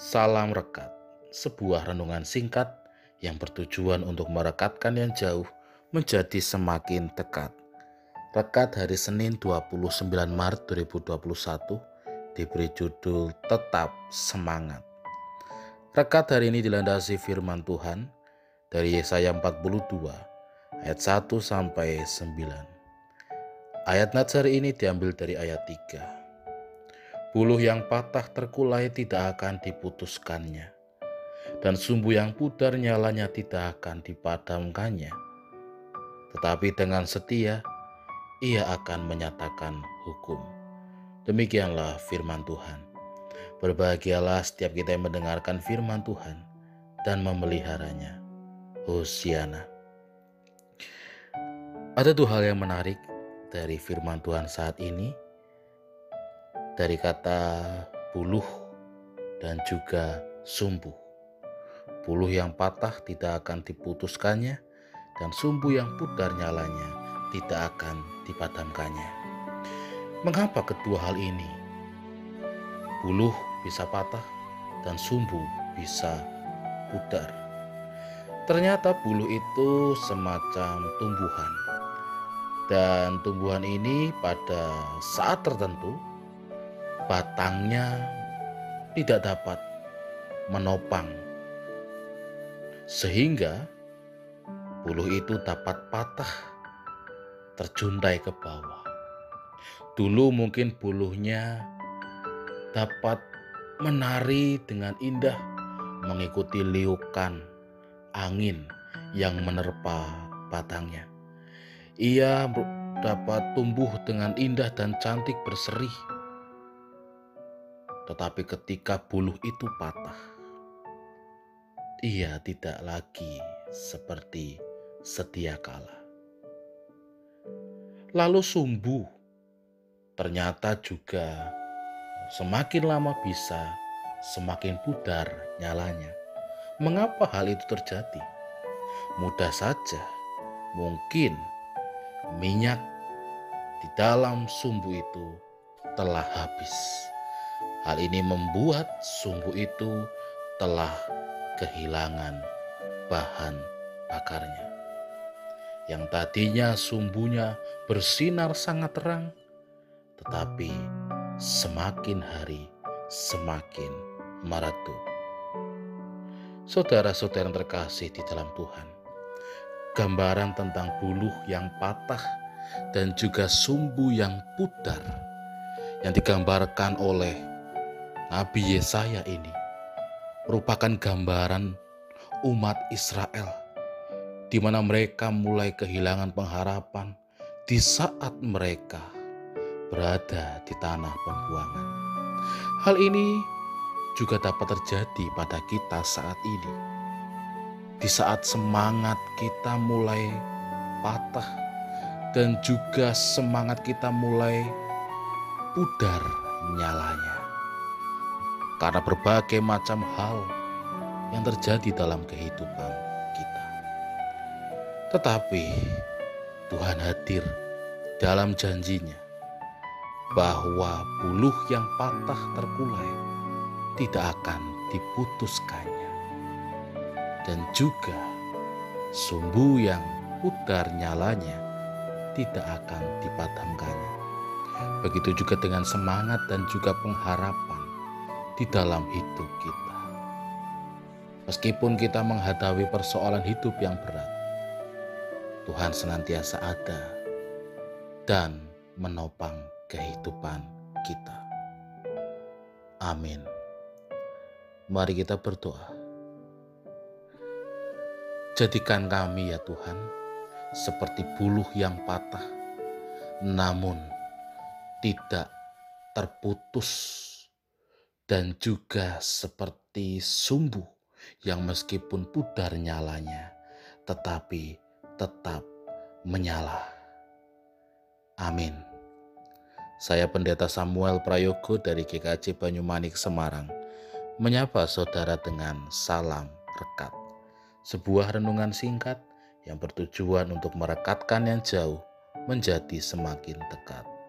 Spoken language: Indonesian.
Salam Rekat, sebuah renungan singkat yang bertujuan untuk merekatkan yang jauh menjadi semakin dekat. Rekat hari Senin 29 Maret 2021 diberi judul Tetap Semangat. Rekat hari ini dilandasi firman Tuhan dari Yesaya 42 ayat 1 sampai 9. Ayat Natsar ini diambil dari ayat 3. Buluh yang patah terkulai tidak akan diputuskannya, dan sumbu yang pudar nyalanya tidak akan dipadamkannya. Tetapi dengan setia, ia akan menyatakan hukum. Demikianlah firman Tuhan. Berbahagialah setiap kita yang mendengarkan firman Tuhan dan memeliharanya. Hosiana. Ada dua hal yang menarik dari firman Tuhan saat ini dari kata buluh dan juga sumbu. Buluh yang patah tidak akan diputuskannya dan sumbu yang pudar nyalanya tidak akan dipadamkannya. Mengapa kedua hal ini? Buluh bisa patah dan sumbu bisa pudar. Ternyata buluh itu semacam tumbuhan. Dan tumbuhan ini pada saat tertentu batangnya tidak dapat menopang, sehingga buluh itu dapat patah, terjuntai ke bawah. Dulu mungkin buluhnya dapat menari dengan indah, mengikuti liukan angin yang menerpa batangnya. Ia dapat tumbuh dengan indah dan cantik berseri tetapi ketika buluh itu patah, ia tidak lagi seperti sedia kala. Lalu sumbu ternyata juga semakin lama bisa semakin pudar nyalanya. Mengapa hal itu terjadi? Mudah saja, mungkin minyak di dalam sumbu itu telah habis. Hal ini membuat sumbu itu telah kehilangan bahan bakarnya. Yang tadinya sumbunya bersinar sangat terang, tetapi semakin hari semakin meredup. Saudara-saudara yang terkasih di dalam Tuhan, gambaran tentang buluh yang patah dan juga sumbu yang pudar yang digambarkan oleh Nabi Yesaya ini merupakan gambaran umat Israel di mana mereka mulai kehilangan pengharapan di saat mereka berada di tanah pembuangan. Hal ini juga dapat terjadi pada kita saat ini. Di saat semangat kita mulai patah dan juga semangat kita mulai pudar nyalanya karena berbagai macam hal yang terjadi dalam kehidupan kita. Tetapi Tuhan hadir dalam janjinya bahwa buluh yang patah terkulai tidak akan diputuskannya. Dan juga sumbu yang pudar nyalanya tidak akan dipadamkannya. Begitu juga dengan semangat dan juga pengharapan di dalam hidup kita. Meskipun kita menghadapi persoalan hidup yang berat, Tuhan senantiasa ada dan menopang kehidupan kita. Amin. Mari kita berdoa. Jadikan kami ya Tuhan seperti buluh yang patah, namun tidak terputus dan juga seperti sumbu yang meskipun pudar nyalanya, tetapi tetap menyala. Amin. Saya Pendeta Samuel Prayogo dari GKJ Banyumanik Semarang, menyapa saudara dengan salam rekat. Sebuah renungan singkat yang bertujuan untuk merekatkan yang jauh menjadi semakin dekat.